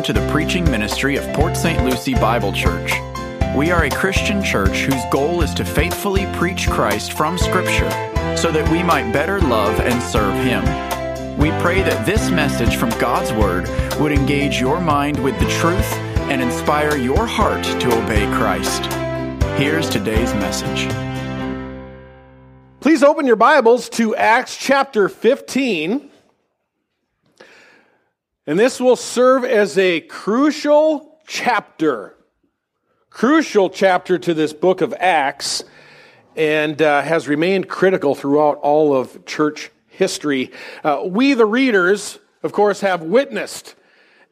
welcome to the preaching ministry of Port St. Lucie Bible Church. We are a Christian church whose goal is to faithfully preach Christ from Scripture so that we might better love and serve Him. We pray that this message from God's Word would engage your mind with the truth and inspire your heart to obey Christ. Here's today's message. Please open your Bibles to Acts chapter 15. And this will serve as a crucial chapter, crucial chapter to this book of Acts, and uh, has remained critical throughout all of church history. Uh, we, the readers, of course, have witnessed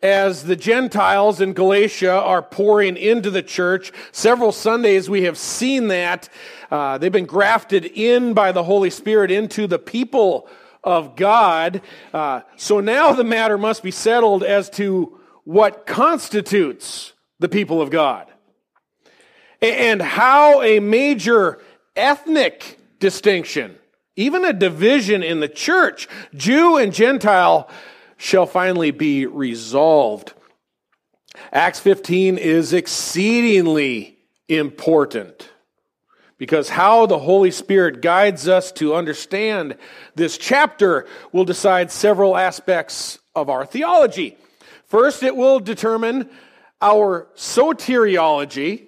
as the Gentiles in Galatia are pouring into the church. Several Sundays we have seen that. Uh, they've been grafted in by the Holy Spirit into the people of God. Uh, so now the matter must be settled as to what constitutes the people of God and how a major ethnic distinction, even a division in the church, Jew and Gentile, shall finally be resolved. Acts 15 is exceedingly important because how the Holy Spirit guides us to understand this chapter will decide several aspects of our theology. First, it will determine our soteriology,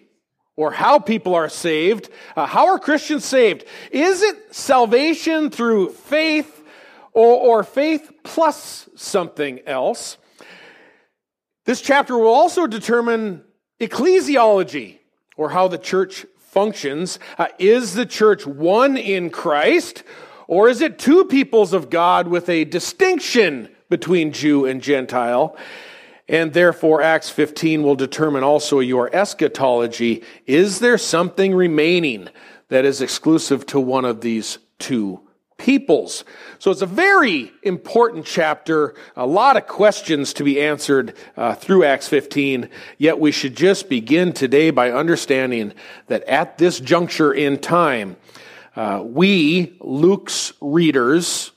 or how people are saved. Uh, how are Christians saved? Is it salvation through faith or, or faith plus something else? This chapter will also determine ecclesiology, or how the church functions. Uh, is the church one in Christ, or is it two peoples of God with a distinction between Jew and Gentile? And therefore, Acts 15 will determine also your eschatology. Is there something remaining that is exclusive to one of these two peoples. So it's a very important chapter, a lot of questions to be answered uh, through Acts 15. Yet we should just begin today by understanding that at this juncture in time, uh, we, Luke's readers,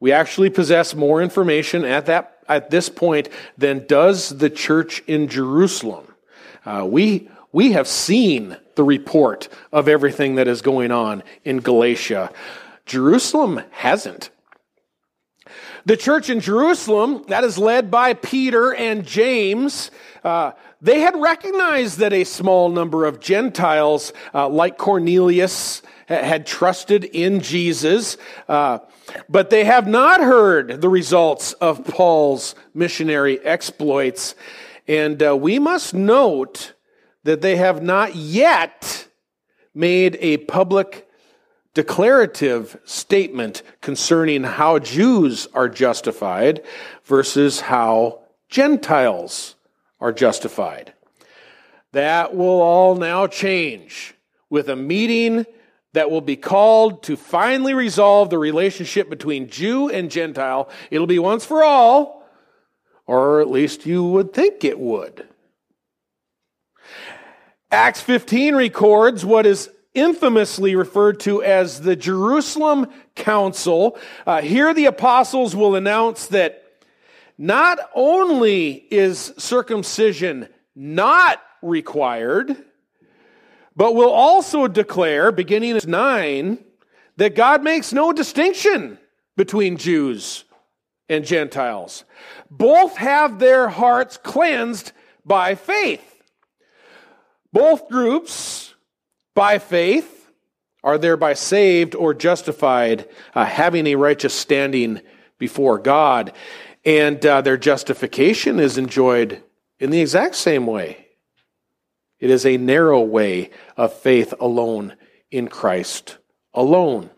we actually possess more information at that at this point than does the church in Jerusalem. Uh, we we have seen the report of everything that is going on in Galatia. Jerusalem hasn't. The church in Jerusalem, that is led by Peter and James, uh, they had recognized that a small number of Gentiles, uh, like Cornelius, had trusted in Jesus, uh, but they have not heard the results of Paul's missionary exploits. And uh, we must note that they have not yet made a public declarative statement concerning how Jews are justified versus how Gentiles are justified. That will all now change with a meeting that will be called to finally resolve the relationship between Jew and Gentile. It'll be once for all, or at least you would think it would. Acts 15 records what is infamously referred to as the Jerusalem Council. Uh, here, the apostles will announce that not only is circumcision not required, but will also declare, beginning at 9, that God makes no distinction between Jews and Gentiles. Both have their hearts cleansed by faith. Both groups by faith are thereby saved or justified, uh, having a righteous standing before God. And uh, their justification is enjoyed in the exact same way. It is a narrow way of faith alone in Christ alone.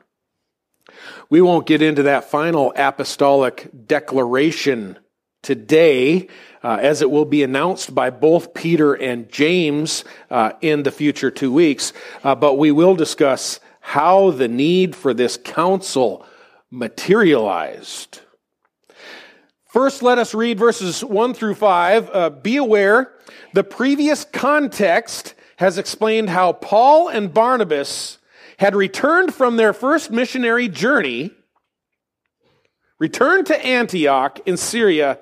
We won't get into that final apostolic declaration today, uh, as it will be announced by both Peter and James uh, in the future two weeks. Uh, but we will discuss how the need for this council materialized. First, let us read verses 1 through 5. Uh, be aware, the previous context has explained how Paul and Barnabas had returned from their first missionary journey returned to Antioch in Syria,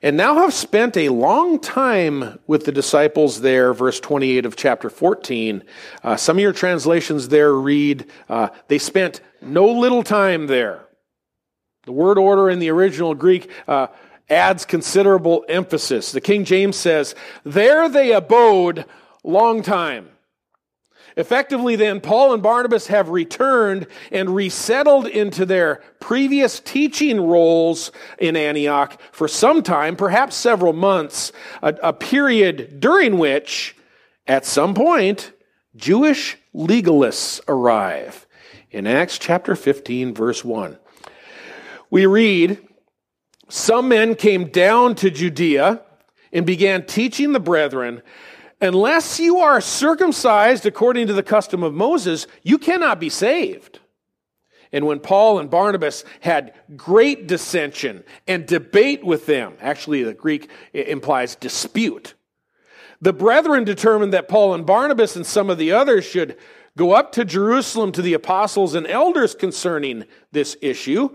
and now have spent a long time with the disciples there, verse 28 of chapter 14. Uh, some of your translations there read, uh, they spent no little time there. The word order in the original Greek uh, adds considerable emphasis. The King James says, There they abode long time. Effectively, then, Paul and Barnabas have returned and resettled into their previous teaching roles in Antioch for some time, perhaps several months, a, a period during which, at some point, Jewish legalists arrive. In Acts chapter 15, verse 1, we read, Some men came down to Judea and began teaching the brethren Unless you are circumcised according to the custom of Moses, you cannot be saved. And when Paul and Barnabas had great dissension and debate with them, actually, the Greek implies dispute, the brethren determined that Paul and Barnabas and some of the others should go up to Jerusalem to the apostles and elders concerning this issue.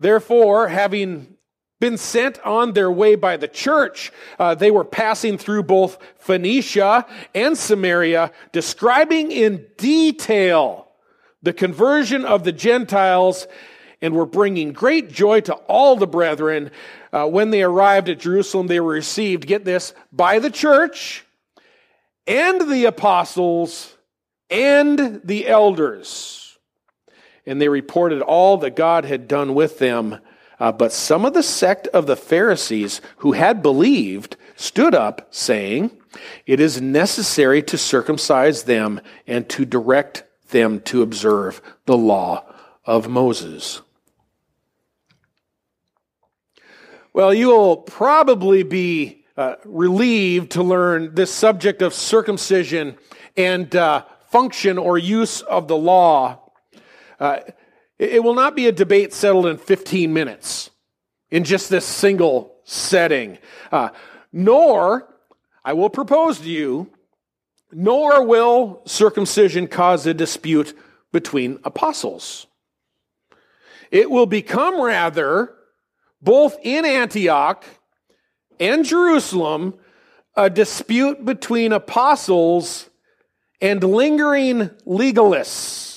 Therefore, having been sent on their way by the church. Uh, they were passing through both Phoenicia and Samaria, describing in detail the conversion of the Gentiles and were bringing great joy to all the brethren. Uh, when they arrived at Jerusalem, they were received, get this, by the church and the apostles and the elders. And they reported all that God had done with them uh, but some of the sect of the Pharisees who had believed stood up, saying, It is necessary to circumcise them and to direct them to observe the law of Moses. Well, you will probably be uh, relieved to learn this subject of circumcision and uh, function or use of the law. Uh, it will not be a debate settled in 15 minutes in just this single setting. Uh, nor, I will propose to you, nor will circumcision cause a dispute between apostles. It will become rather, both in Antioch and Jerusalem, a dispute between apostles and lingering legalists.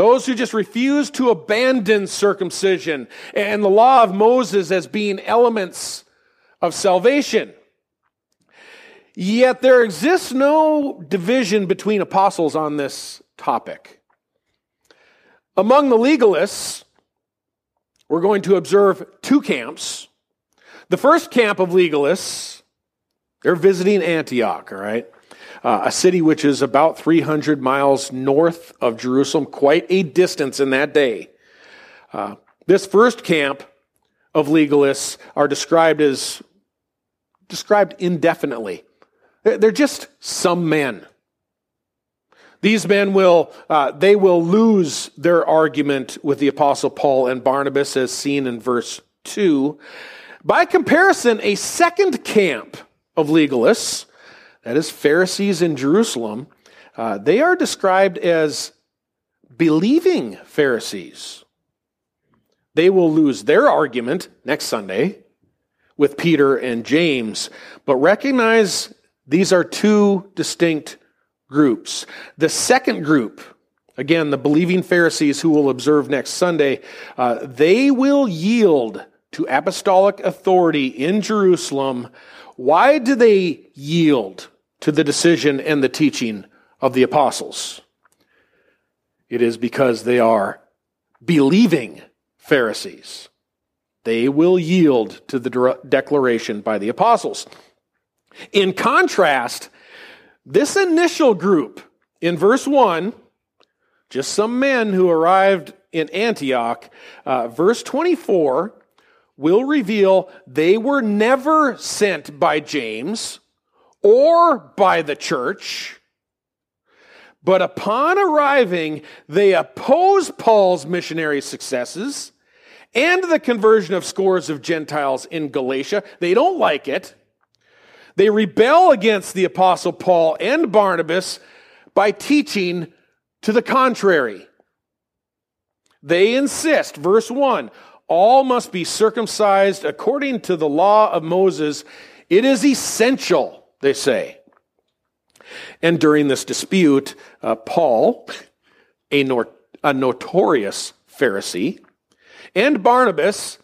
Those who just refuse to abandon circumcision and the law of Moses as being elements of salvation. Yet there exists no division between apostles on this topic. Among the legalists, we're going to observe two camps. The first camp of legalists, they're visiting Antioch, all right? Uh, a city which is about 300 miles north of Jerusalem, quite a distance in that day. Uh, this first camp of legalists are described as described indefinitely. They're just some men. These men will uh, they will lose their argument with the apostle Paul and Barnabas, as seen in verse two. By comparison, a second camp of legalists that is, Pharisees in Jerusalem, uh, they are described as believing Pharisees. They will lose their argument next Sunday with Peter and James, but recognize these are two distinct groups. The second group, again, the believing Pharisees who will observe next Sunday, uh, they will yield to apostolic authority in Jerusalem why do they yield to the decision and the teaching of the apostles? It is because they are believing Pharisees. They will yield to the declaration by the apostles. In contrast, this initial group in verse 1, just some men who arrived in Antioch, uh, verse 24, will reveal they were never sent by James or by the church. But upon arriving, they oppose Paul's missionary successes and the conversion of scores of Gentiles in Galatia. They don't like it. They rebel against the apostle Paul and Barnabas by teaching to the contrary. They insist, verse 1, all must be circumcised according to the law of Moses. It is essential, they say. And during this dispute, uh, Paul, a, nor- a notorious Pharisee, and Barnabas,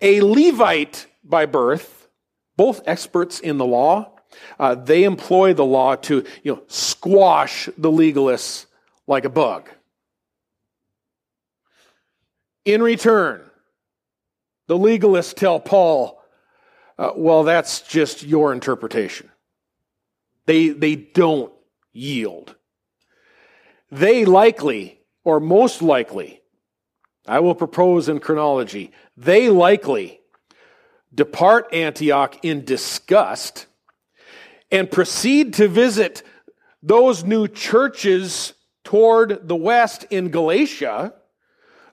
a Levite by birth, both experts in the law, uh, they employ the law to you know, squash the legalists like a bug. In return, the legalists tell Paul, uh, well, that's just your interpretation. They, they don't yield. They likely, or most likely, I will propose in chronology, they likely depart Antioch in disgust and proceed to visit those new churches toward the west in Galatia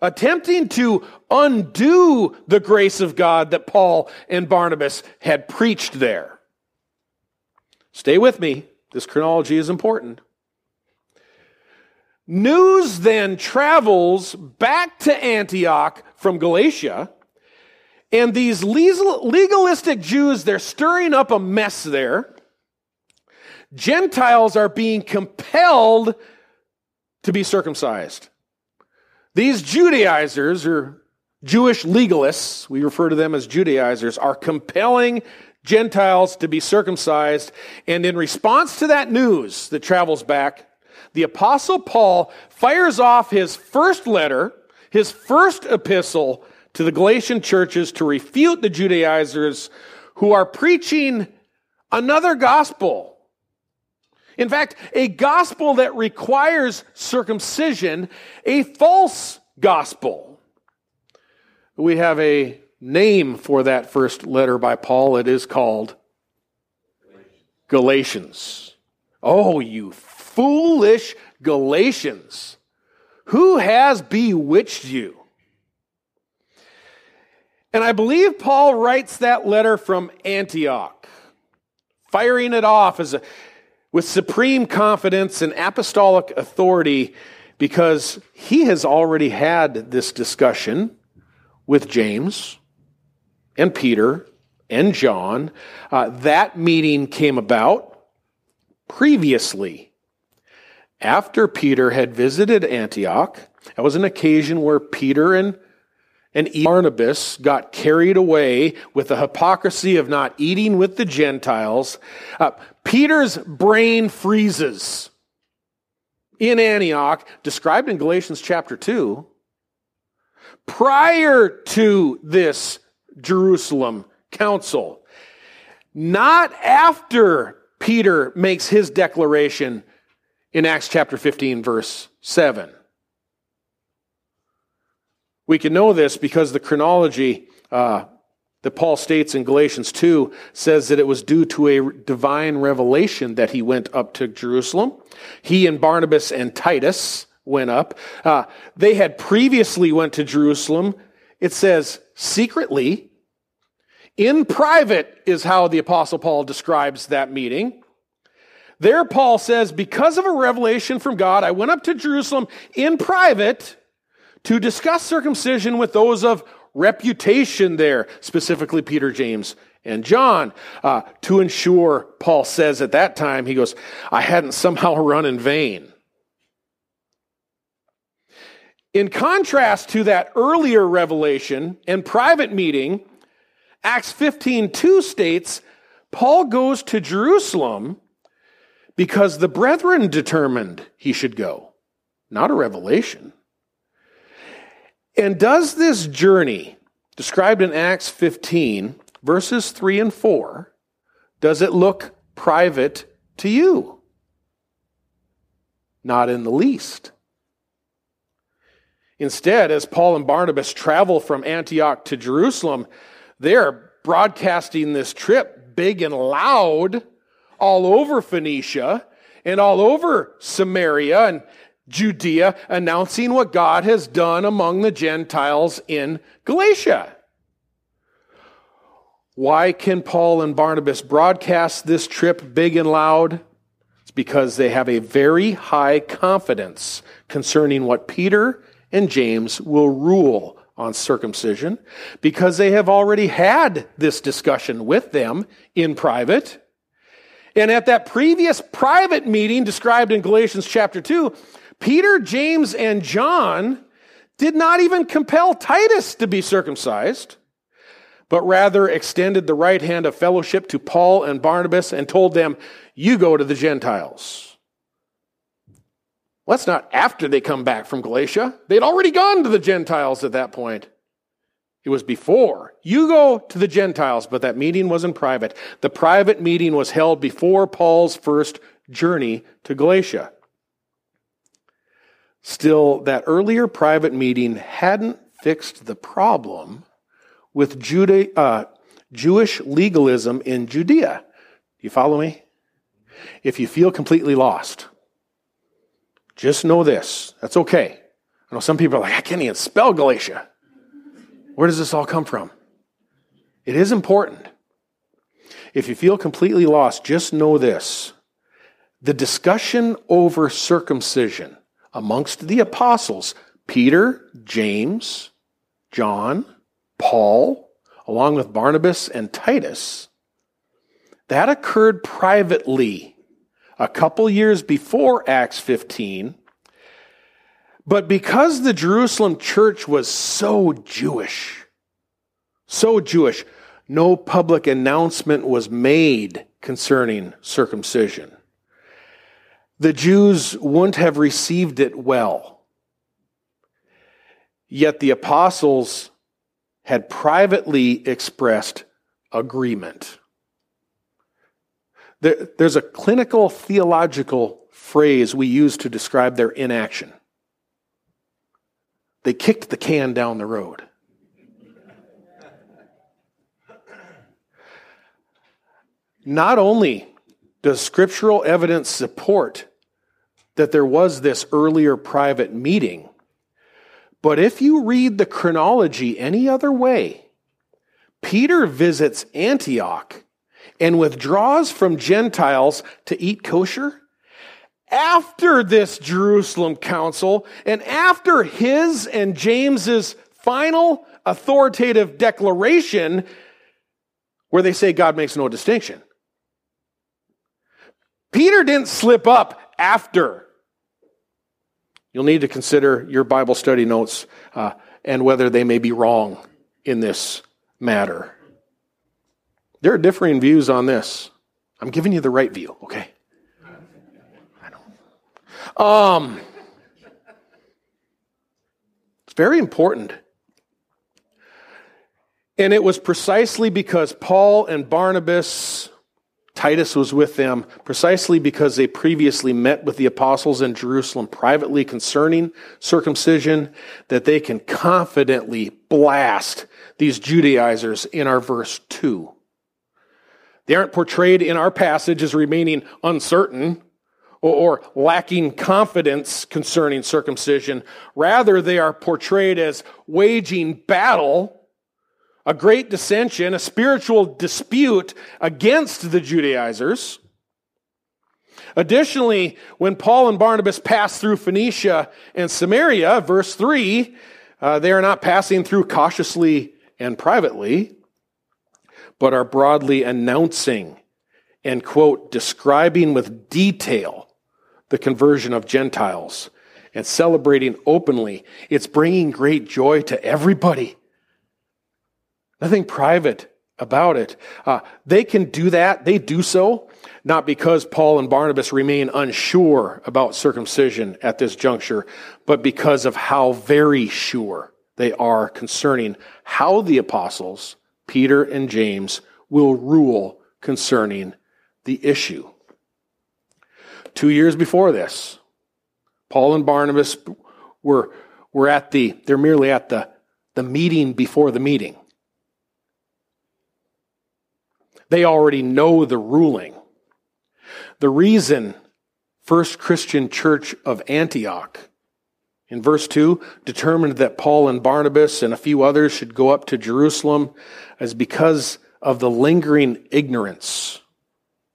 attempting to undo the grace of God that Paul and Barnabas had preached there. Stay with me. This chronology is important. News then travels back to Antioch from Galatia, and these legalistic Jews, they're stirring up a mess there. Gentiles are being compelled to be circumcised. These Judaizers, or Jewish legalists, we refer to them as Judaizers, are compelling Gentiles to be circumcised. And in response to that news that travels back, the Apostle Paul fires off his first letter, his first epistle to the Galatian churches to refute the Judaizers who are preaching another gospel in fact, a gospel that requires circumcision, a false gospel. We have a name for that first letter by Paul. It is called Galatians. Oh, you foolish Galatians. Who has bewitched you? And I believe Paul writes that letter from Antioch, firing it off as a with supreme confidence and apostolic authority because he has already had this discussion with James and Peter and John. Uh, that meeting came about previously after Peter had visited Antioch. That was an occasion where Peter and and Barnabas got carried away with the hypocrisy of not eating with the Gentiles. Uh, Peter's brain freezes in Antioch, described in Galatians chapter 2, prior to this Jerusalem council. Not after Peter makes his declaration in Acts chapter 15, verse 7. We can know this because the chronology uh, that Paul states in Galatians 2 says that it was due to a divine revelation that he went up to Jerusalem. He and Barnabas and Titus went up. Uh, they had previously went to Jerusalem. It says secretly. In private is how the apostle Paul describes that meeting. There, Paul says, because of a revelation from God, I went up to Jerusalem in private to discuss circumcision with those of reputation there, specifically Peter, James, and John, uh, to ensure, Paul says at that time, he goes, I hadn't somehow run in vain. In contrast to that earlier revelation and private meeting, Acts 15 2 states, Paul goes to Jerusalem because the brethren determined he should go, not a revelation. And does this journey, described in Acts 15, verses 3 and 4, does it look private to you? Not in the least. Instead, as Paul and Barnabas travel from Antioch to Jerusalem, they're broadcasting this trip big and loud all over Phoenicia and all over Samaria and Judea, announcing what God has done among the Gentiles in Galatia. Why can Paul and Barnabas broadcast this trip big and loud? It's because they have a very high confidence concerning what Peter and James will rule on circumcision because they have already had this discussion with them in private. And at that previous private meeting described in Galatians chapter 2, Peter, James, and John did not even compel Titus to be circumcised, but rather extended the right hand of fellowship to Paul and Barnabas and told them, You go to the Gentiles. Well, that's not after they come back from Galatia. They'd already gone to the Gentiles at that point. It was before. You go to the Gentiles, but that meeting was in private. The private meeting was held before Paul's first journey to Galatia. Still, that earlier private meeting hadn't fixed the problem with uh, Jewish legalism in Judea. You follow me? If you feel completely lost, just know this. That's okay. I know some people are like, I can't even spell Galatia. Where does this all come from? It is important. If you feel completely lost, just know this. The discussion over circumcision amongst the apostles, Peter, James, John, Paul, along with Barnabas and Titus, that occurred privately a couple years before Acts 15. But because the Jerusalem church was so Jewish, so Jewish, no public announcement was made concerning circumcision. The Jews wouldn't have received it well. Yet the apostles had privately expressed agreement. There, there's a clinical theological phrase we use to describe their inaction. They kicked the can down the road. Not only does scriptural evidence support that there was this earlier private meeting, but if you read the chronology any other way, Peter visits Antioch and withdraws from Gentiles to eat kosher after this Jerusalem council and after his and James's final authoritative declaration where they say God makes no distinction. Peter didn't slip up after You'll need to consider your Bible study notes uh, and whether they may be wrong in this matter. There are differing views on this. I'm giving you the right view, okay? Um, it's very important. And it was precisely because Paul and Barnabas Titus was with them precisely because they previously met with the apostles in Jerusalem privately concerning circumcision, that they can confidently blast these Judaizers in our verse 2. They aren't portrayed in our passage as remaining uncertain or, lacking confidence concerning circumcision. Rather, they are portrayed as waging battle a great dissension, a spiritual dispute against the Judaizers. Additionally, when Paul and Barnabas pass through Phoenicia and Samaria, verse 3, uh, they are not passing through cautiously and privately, but are broadly announcing and, quote, describing with detail the conversion of Gentiles and celebrating openly. It's bringing great joy to everybody. Nothing private about it. Uh, they can do that. They do so not because Paul and Barnabas remain unsure about circumcision at this juncture, but because of how very sure they are concerning how the apostles, Peter and James, will rule concerning the issue. Two years before this, Paul and Barnabas were, were at the, they're merely at the, the meeting before the meeting. They already know the ruling. The reason First Christian Church of Antioch in verse 2 determined that Paul and Barnabas and a few others should go up to Jerusalem is because of the lingering ignorance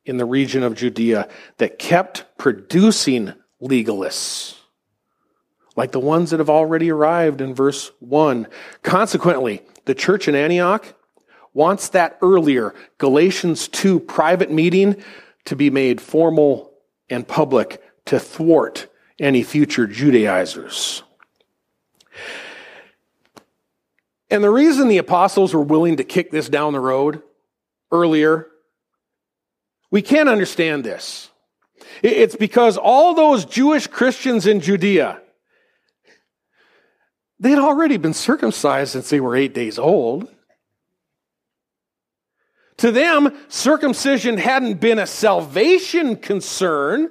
in the region of Judea that kept producing legalists like the ones that have already arrived in verse 1. Consequently, the church in Antioch wants that earlier Galatians 2 private meeting to be made formal and public to thwart any future Judaizers. And the reason the apostles were willing to kick this down the road earlier, we can't understand this. It's because all those Jewish Christians in Judea, they had already been circumcised since they were eight days old. To them, circumcision hadn't been a salvation concern,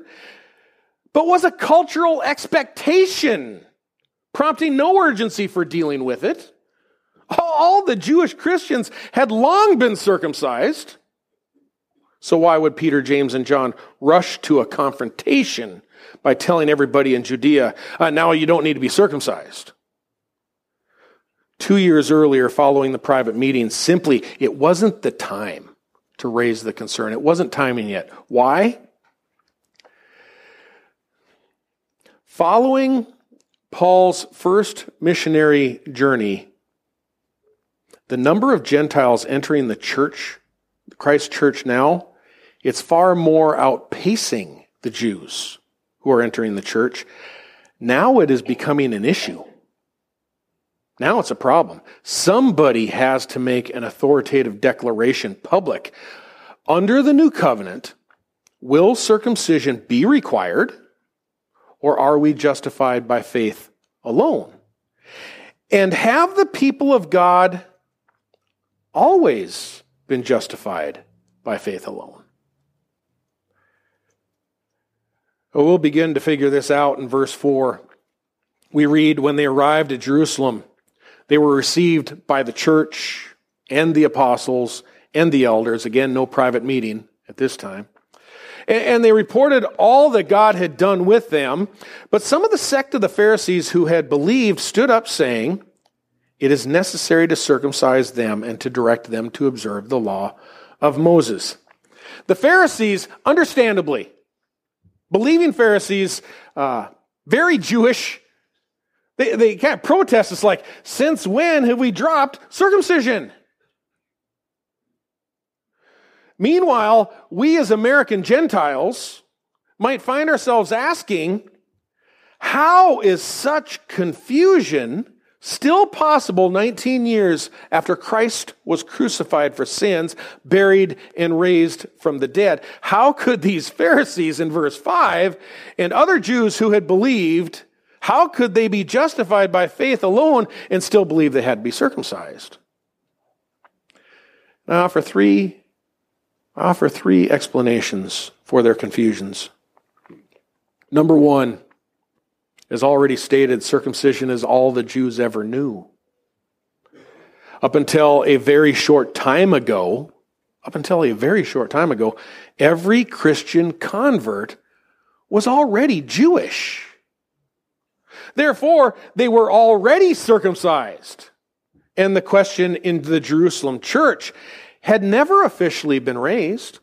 but was a cultural expectation, prompting no urgency for dealing with it. All the Jewish Christians had long been circumcised. So why would Peter, James, and John rush to a confrontation by telling everybody in Judea, uh, now you don't need to be circumcised? Two years earlier, following the private meeting, simply it wasn't the time to raise the concern. It wasn't timing yet. Why? Following Paul's first missionary journey, the number of Gentiles entering the church, Christ church now, it's far more outpacing the Jews who are entering the church. Now it is becoming an issue. Now it's a problem. Somebody has to make an authoritative declaration public. Under the new covenant, will circumcision be required, or are we justified by faith alone? And have the people of God always been justified by faith alone? Well, begin to figure this out in verse 4. We read, When they arrived at Jerusalem, they were received by the church and the apostles and the elders. Again, no private meeting at this time. And they reported all that God had done with them. But some of the sect of the Pharisees who had believed stood up saying, It is necessary to circumcise them and to direct them to observe the law of Moses. The Pharisees, understandably, believing Pharisees, uh, very Jewish, they, they of protest. It's like, since when have we dropped circumcision? Meanwhile, we as American Gentiles might find ourselves asking, how is such confusion still possible 19 years after Christ was crucified for sins, buried, and raised from the dead? How could these Pharisees in verse 5 and other Jews who had believed how could they be justified by faith alone and still believe they had to be circumcised? I offer three, I offer three explanations for their confusions. Number one, as already stated, circumcision is all the Jews ever knew. Up until a very short time ago, up until a very short time ago, every Christian convert was already Jewish. Therefore, they were already circumcised. And the question in the Jerusalem church had never officially been raised.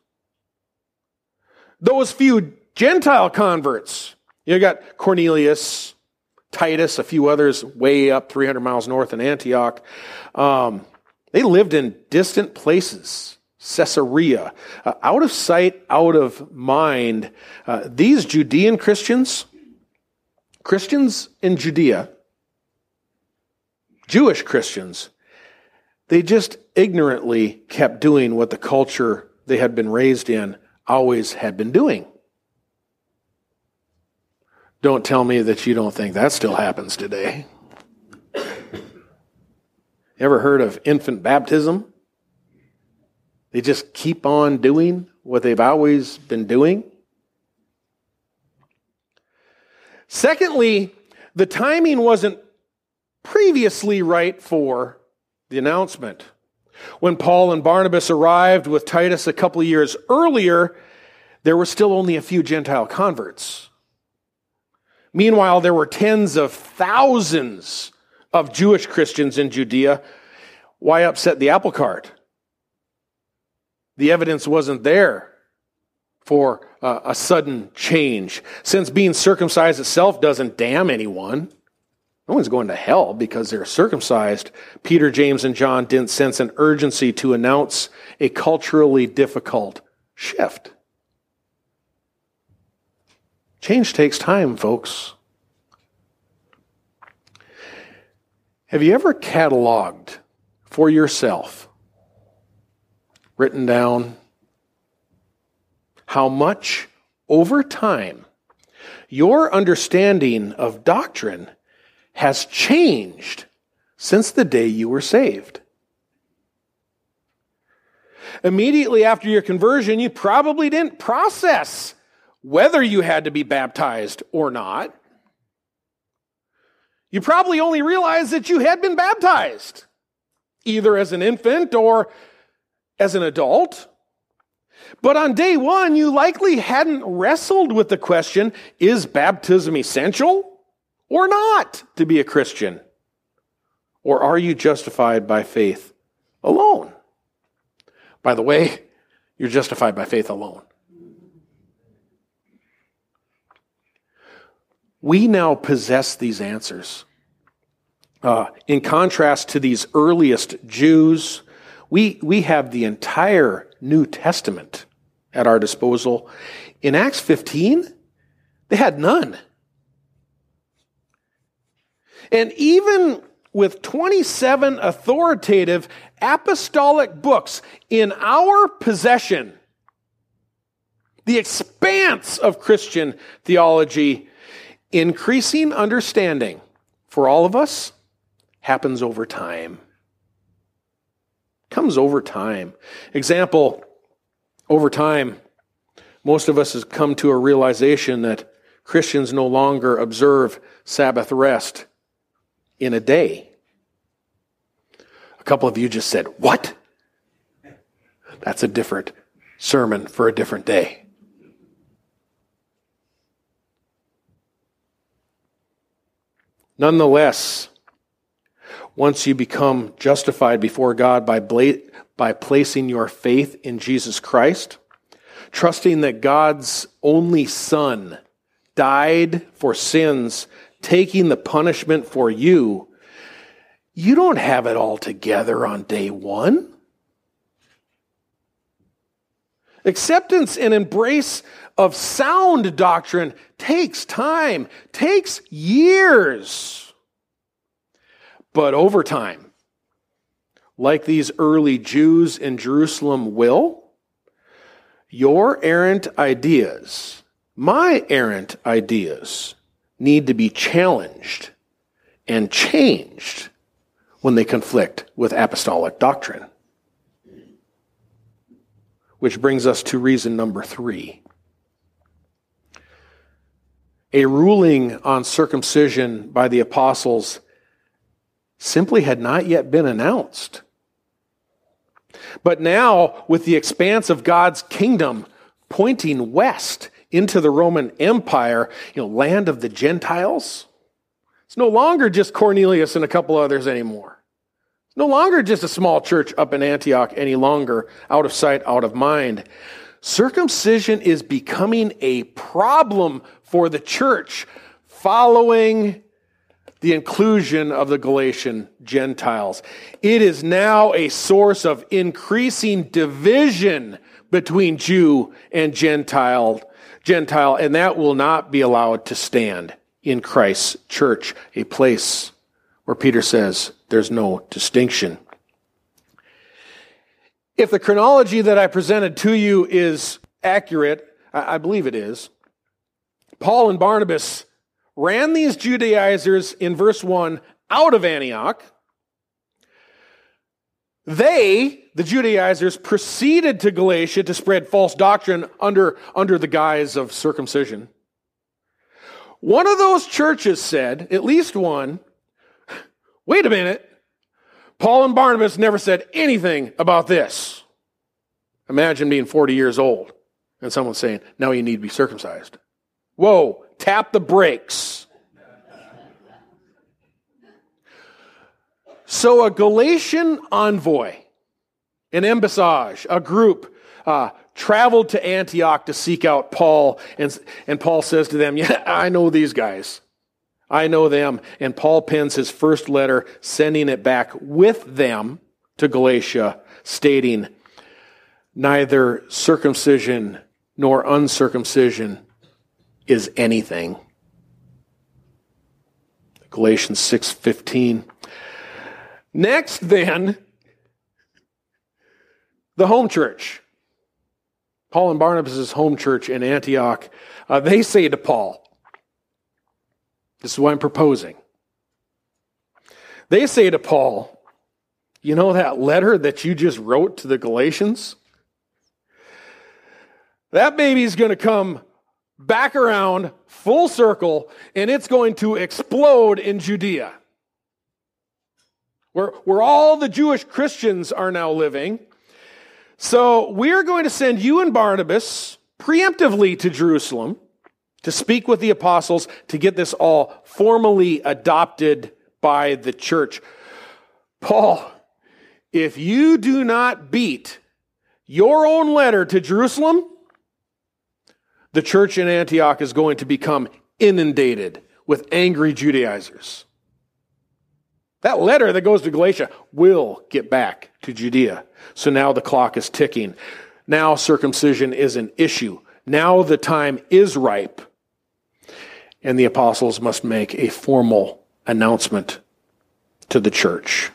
Those few Gentile converts, you got Cornelius, Titus, a few others way up 300 miles north in Antioch. Um, they lived in distant places, Caesarea, uh, out of sight, out of mind. Uh, these Judean Christians, Christians in Judea, Jewish Christians, they just ignorantly kept doing what the culture they had been raised in always had been doing. Don't tell me that you don't think that still happens today. Ever heard of infant baptism? They just keep on doing what they've always been doing. Secondly, the timing wasn't previously right for the announcement. When Paul and Barnabas arrived with Titus a couple of years earlier, there were still only a few Gentile converts. Meanwhile, there were tens of thousands of Jewish Christians in Judea. Why upset the apple cart? The evidence wasn't there for uh, a sudden change, since being circumcised itself doesn't damn anyone. No one's going to hell because they're circumcised. Peter, James, and John didn't sense an urgency to announce a culturally difficult shift. Change takes time, folks. Have you ever cataloged for yourself, written down, how much over time your understanding of doctrine has changed since the day you were saved. Immediately after your conversion, you probably didn't process whether you had to be baptized or not. You probably only realized that you had been baptized, either as an infant or as an adult. But on day one, you likely hadn't wrestled with the question is baptism essential or not to be a Christian? Or are you justified by faith alone? By the way, you're justified by faith alone. We now possess these answers. Uh, in contrast to these earliest Jews, we, we have the entire New Testament at our disposal. In Acts 15, they had none. And even with 27 authoritative apostolic books in our possession, the expanse of Christian theology, increasing understanding for all of us happens over time comes over time. Example, over time, most of us has come to a realization that Christians no longer observe Sabbath rest in a day. A couple of you just said, What? That's a different sermon for a different day. Nonetheless, once you become justified before God by, bla- by placing your faith in Jesus Christ, trusting that God's only Son died for sins, taking the punishment for you, you don't have it all together on day one. Acceptance and embrace of sound doctrine takes time, takes years. But over time, like these early Jews in Jerusalem will, your errant ideas, my errant ideas, need to be challenged and changed when they conflict with apostolic doctrine. Which brings us to reason number three. A ruling on circumcision by the apostles simply had not yet been announced. But now, with the expanse of God's kingdom pointing west into the Roman Empire, you know, land of the Gentiles, it's no longer just Cornelius and a couple others anymore. It's no longer just a small church up in Antioch any longer, out of sight, out of mind. Circumcision is becoming a problem for the church following the inclusion of the Galatian Gentiles. It is now a source of increasing division between Jew and Gentile, Gentile, and that will not be allowed to stand in Christ's church, a place where Peter says there's no distinction. If the chronology that I presented to you is accurate, I believe it is, Paul and Barnabas ran these Judaizers in verse 1 out of Antioch. They, the Judaizers, proceeded to Galatia to spread false doctrine under, under the guise of circumcision. One of those churches said, at least one, wait a minute, Paul and Barnabas never said anything about this. Imagine being 40 years old and someone saying, now you need to be circumcised. Whoa, tap the brakes. So, a Galatian envoy, an embassage, a group, uh, traveled to Antioch to seek out Paul. And, and Paul says to them, Yeah, I know these guys. I know them. And Paul pens his first letter, sending it back with them to Galatia, stating, Neither circumcision nor uncircumcision is anything. Galatians 6:15. Next then, the home church. Paul and Barnabas' home church in Antioch, uh, they say to Paul, this is what I'm proposing. They say to Paul, You know that letter that you just wrote to the Galatians? That baby's going to come back around full circle and it's going to explode in Judea. Where, where all the Jewish Christians are now living. So we're going to send you and Barnabas preemptively to Jerusalem to speak with the apostles to get this all formally adopted by the church. Paul, if you do not beat your own letter to Jerusalem, the church in Antioch is going to become inundated with angry Judaizers. That letter that goes to Galatia will get back to Judea. So now the clock is ticking. Now circumcision is an issue. Now the time is ripe and the apostles must make a formal announcement to the church.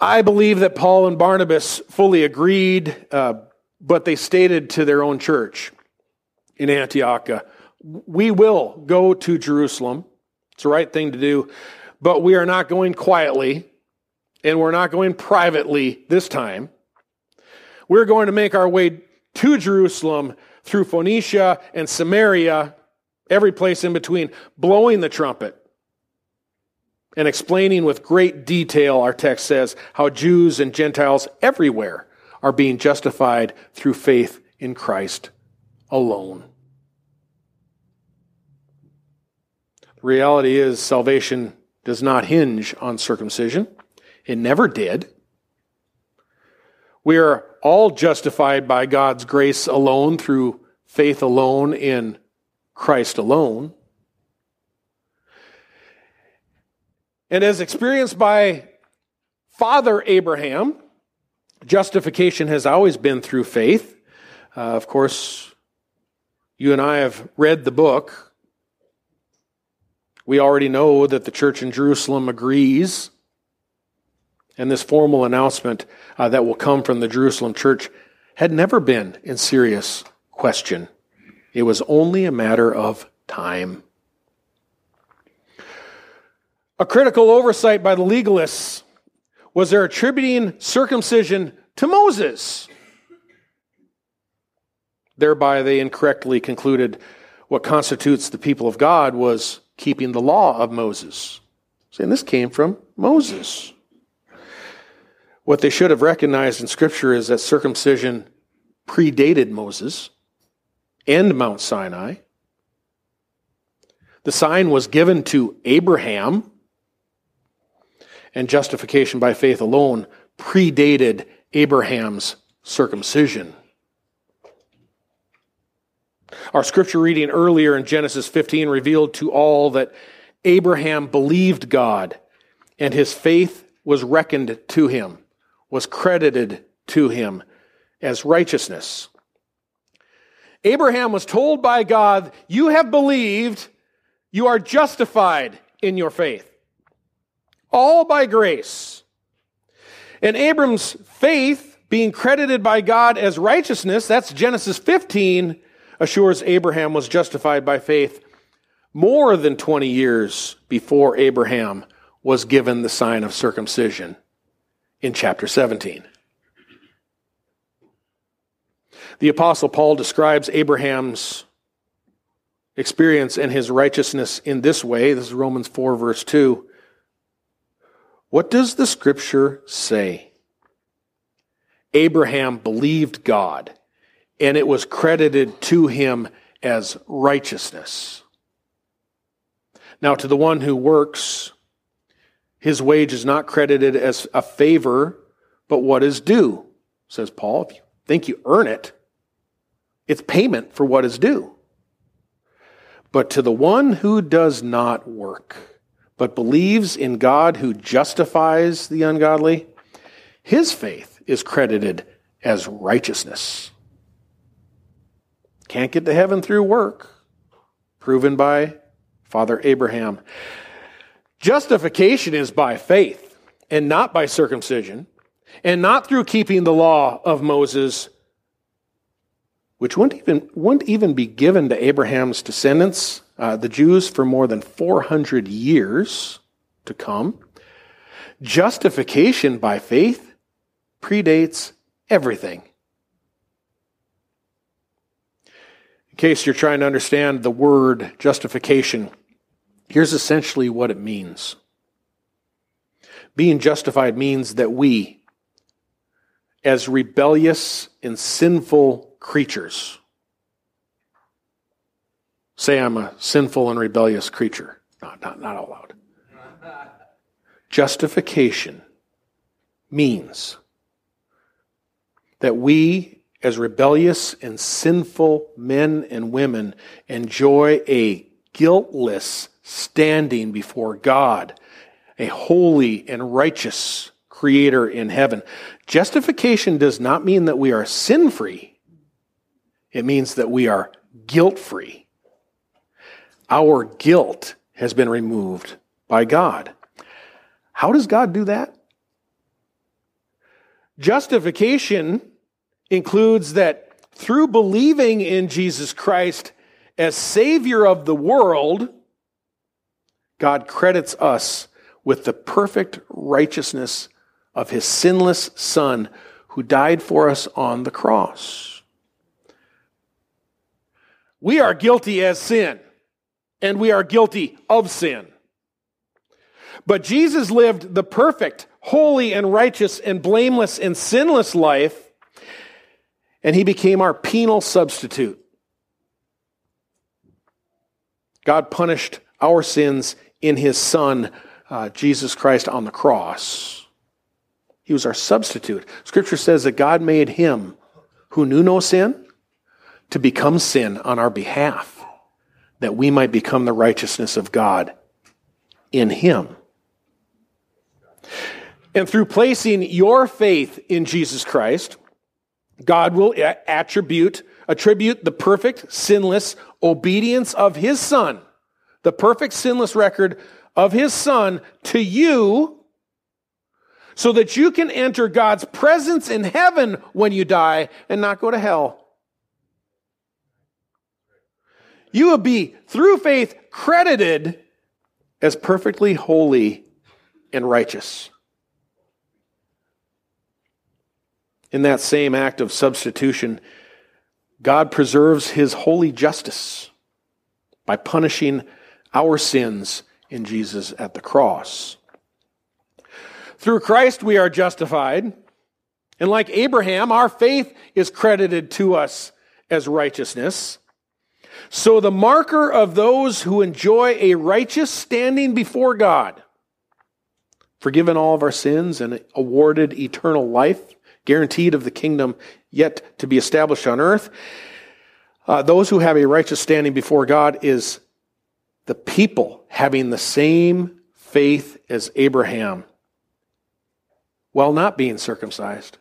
I believe that Paul and Barnabas fully agreed, uh, but they stated to their own church in Antioch, we will go to Jerusalem. It's the right thing to do, but we are not going quietly and we're not going privately this time. We're going to make our way to Jerusalem through Phoenicia and Samaria every place in between, blowing the trumpet and explaining with great detail, our text says, how Jews and Gentiles everywhere are being justified through faith in Christ alone. The reality is, salvation does not hinge on circumcision. It never did. We are all justified by God's grace alone through faith alone in Christ alone. And as experienced by Father Abraham, justification has always been through faith. Uh, of course, you and I have read the book. We already know that the church in Jerusalem agrees. And this formal announcement uh, that will come from the Jerusalem church had never been in serious question. It was only a matter of time. A critical oversight by the legalists was they're attributing circumcision to Moses. Thereby, they incorrectly concluded what constitutes the people of God was keeping the law of Moses. Saying this came from Moses. What they should have recognized in Scripture is that circumcision predated Moses and Mount Sinai. The sign was given to Abraham, and justification by faith alone predated Abraham's circumcision. Our scripture reading earlier in Genesis 15 revealed to all that Abraham believed God, and his faith was reckoned to him, was credited to him as righteousness. Abraham was told by God, You have believed, you are justified in your faith. All by grace. And Abram's faith, being credited by God as righteousness, that's Genesis 15, assures Abraham was justified by faith more than 20 years before Abraham was given the sign of circumcision in chapter 17. The Apostle Paul describes Abraham's experience and his righteousness in this way. This is Romans 4, verse 2. What does the scripture say? Abraham believed God, and it was credited to him as righteousness. Now, to the one who works, his wage is not credited as a favor, but what is due, says Paul. If you think you earn it, it's payment for what is due. But to the one who does not work, but believes in God who justifies the ungodly, his faith is credited as righteousness. Can't get to heaven through work, proven by Father Abraham. Justification is by faith and not by circumcision, and not through keeping the law of Moses which wouldn't even, wouldn't even be given to Abraham's descendants, uh, the Jews, for more than 400 years to come. Justification by faith predates everything. In case you're trying to understand the word justification, here's essentially what it means. Being justified means that we, as rebellious and sinful creatures. Say I'm a sinful and rebellious creature. Not, not, not out. Justification means that we, as rebellious and sinful men and women, enjoy a guiltless standing before God, a holy and righteous creator in heaven. Justification does not mean that we are sin free. It means that we are guilt free. Our guilt has been removed by God. How does God do that? Justification includes that through believing in Jesus Christ as Savior of the world, God credits us with the perfect righteousness of His sinless Son who died for us on the cross. We are guilty as sin, and we are guilty of sin. But Jesus lived the perfect, holy, and righteous, and blameless, and sinless life, and he became our penal substitute. God punished our sins in his Son, uh, Jesus Christ, on the cross. He was our substitute. Scripture says that God made him who knew no sin to become sin on our behalf, that we might become the righteousness of God in Him. And through placing your faith in Jesus Christ, God will attribute, attribute the perfect, sinless obedience of His Son, the perfect, sinless record of His Son to you, so that you can enter God's presence in heaven when you die and not go to hell. You will be, through faith, credited as perfectly holy and righteous. In that same act of substitution, God preserves his holy justice by punishing our sins in Jesus at the cross. Through Christ, we are justified. And like Abraham, our faith is credited to us as righteousness. So the marker of those who enjoy a righteous standing before God, forgiven all of our sins and awarded eternal life, guaranteed of the kingdom yet to be established on earth, uh, those who have a righteous standing before God is the people having the same faith as Abraham while not being circumcised.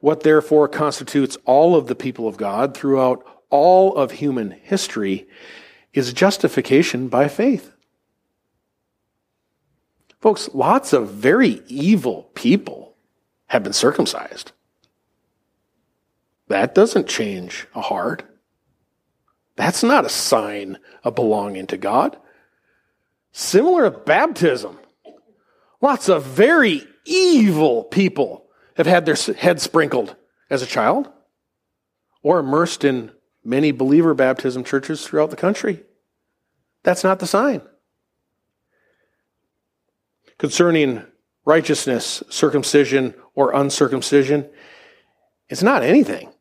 What therefore constitutes all of the people of God throughout all of human history is justification by faith. Folks, lots of very evil people have been circumcised. That doesn't change a heart. That's not a sign of belonging to God. Similar to baptism, lots of very evil people have had their head sprinkled as a child or immersed in many believer baptism churches throughout the country. That's not the sign. Concerning righteousness, circumcision, or uncircumcision, it's not anything.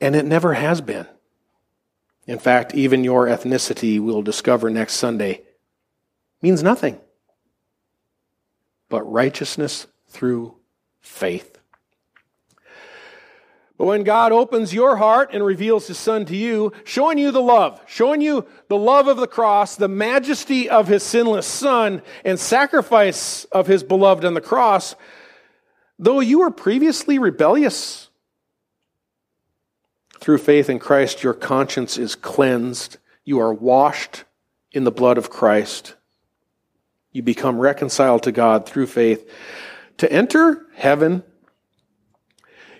And it never has been. In fact, even your ethnicity, we'll discover next Sunday, means nothing but righteousness through faith. But when God opens your heart and reveals his son to you, showing you the love, showing you the love of the cross, the majesty of his sinless son, and sacrifice of his beloved on the cross, though you were previously rebellious, through faith in Christ, your conscience is cleansed. You are washed in the blood of Christ. You become reconciled to God through faith. To enter heaven,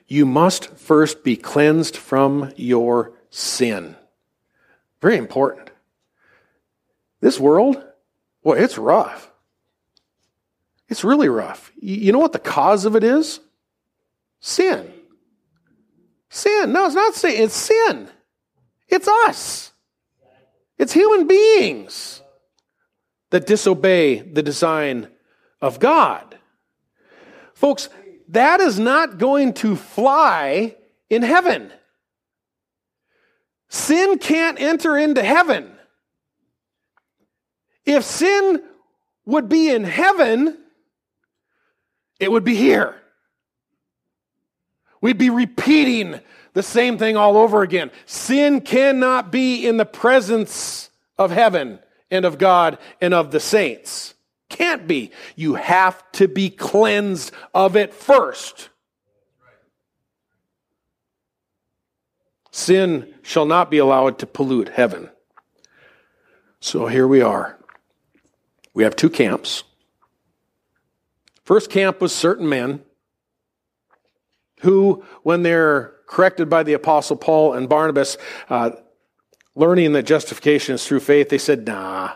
you must first be cleansed from your sin. Very important. This world, well, it's rough. It's really rough. You know what the cause of it is? Sin. Sin. No, it's not sin. It's sin. It's us. It's human beings that disobey the design of God. Folks, that is not going to fly in heaven. Sin can't enter into heaven. If sin would be in heaven, it would be here. We'd be repeating the same thing all over again. Sin cannot be in the presence of heaven and of God and of the saints. Can't be. You have to be cleansed of it first. Sin shall not be allowed to pollute heaven. So here we are. We have two camps. First camp was certain men who, when they're corrected by the Apostle Paul and Barnabas, uh, learning that justification is through faith, they said, nah,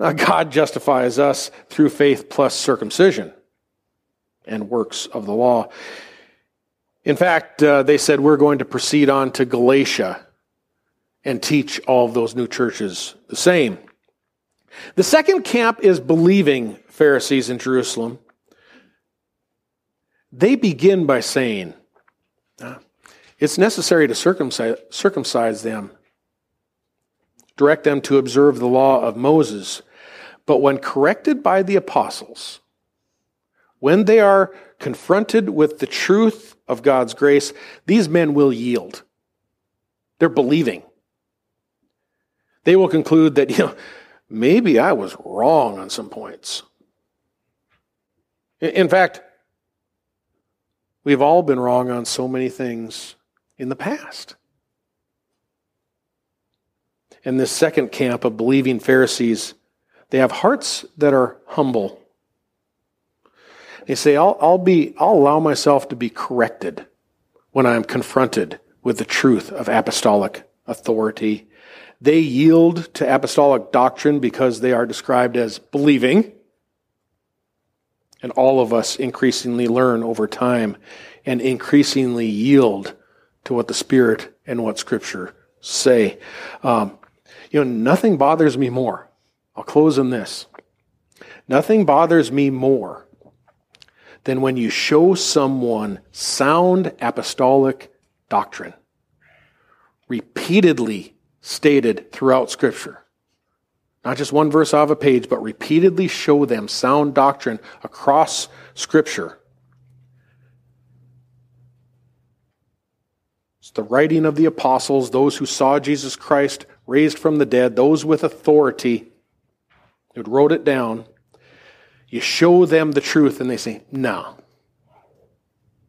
God justifies us through faith plus circumcision and works of the law. In fact, uh, they said we're going to proceed on to Galatia and teach all of those new churches the same. The second camp is believing Pharisees in Jerusalem. They begin by saying, uh, it's necessary to circumcise, circumcise them, direct them to observe the law of Moses. But when corrected by the apostles, when they are confronted with the truth of God's grace, these men will yield. They're believing. They will conclude that, you know, maybe I was wrong on some points. In fact, we've all been wrong on so many things in the past. And this second camp of believing Pharisees they have hearts that are humble. They say, I'll, I'll, be, I'll allow myself to be corrected when I am confronted with the truth of apostolic authority. They yield to apostolic doctrine because they are described as believing. And all of us increasingly learn over time and increasingly yield to what the Spirit and what Scripture say. Um, you know, nothing bothers me more I'll close on this. Nothing bothers me more than when you show someone sound apostolic doctrine, repeatedly stated throughout Scripture. Not just one verse off a page, but repeatedly show them sound doctrine across Scripture. It's the writing of the apostles, those who saw Jesus Christ raised from the dead, those with authority who wrote it down, you show them the truth and they say, no,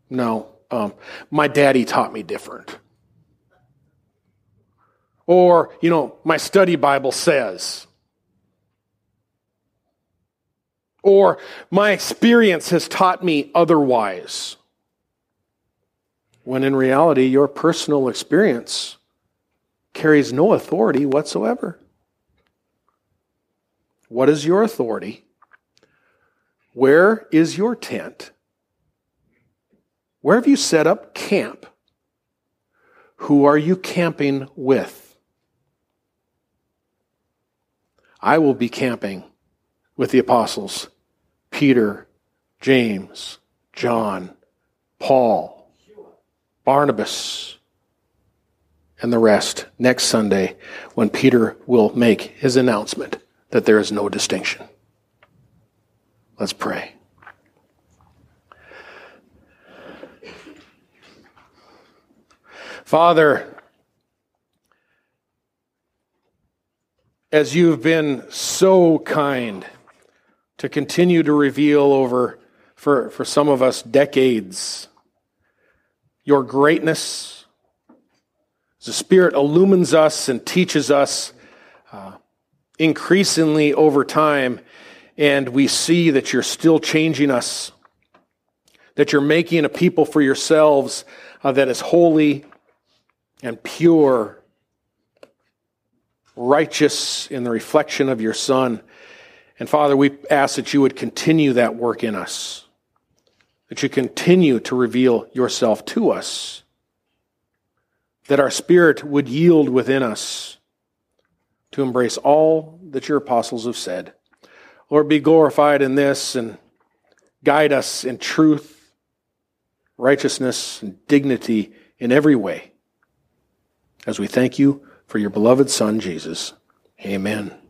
no, um, my daddy taught me different. Or, you know, my study Bible says. Or my experience has taught me otherwise. When in reality, your personal experience carries no authority whatsoever. What is your authority? Where is your tent? Where have you set up camp? Who are you camping with? I will be camping with the apostles Peter, James, John, Paul, Barnabas, and the rest next Sunday when Peter will make his announcement that there is no distinction. Let's pray. Father, as you've been so kind to continue to reveal over, for, for some of us, decades, your greatness, the Spirit illumines us and teaches us uh, increasingly over time, and we see that you're still changing us, that you're making a people for yourselves uh, that is holy and pure righteous in the reflection of your Son. And Father, we ask that you would continue that work in us, that you continue to reveal yourself to us, that our spirit would yield within us to embrace all that your apostles have said. Lord, be glorified in this and guide us in truth, righteousness, and dignity in every way. As we thank you for your beloved Son, Jesus. Amen.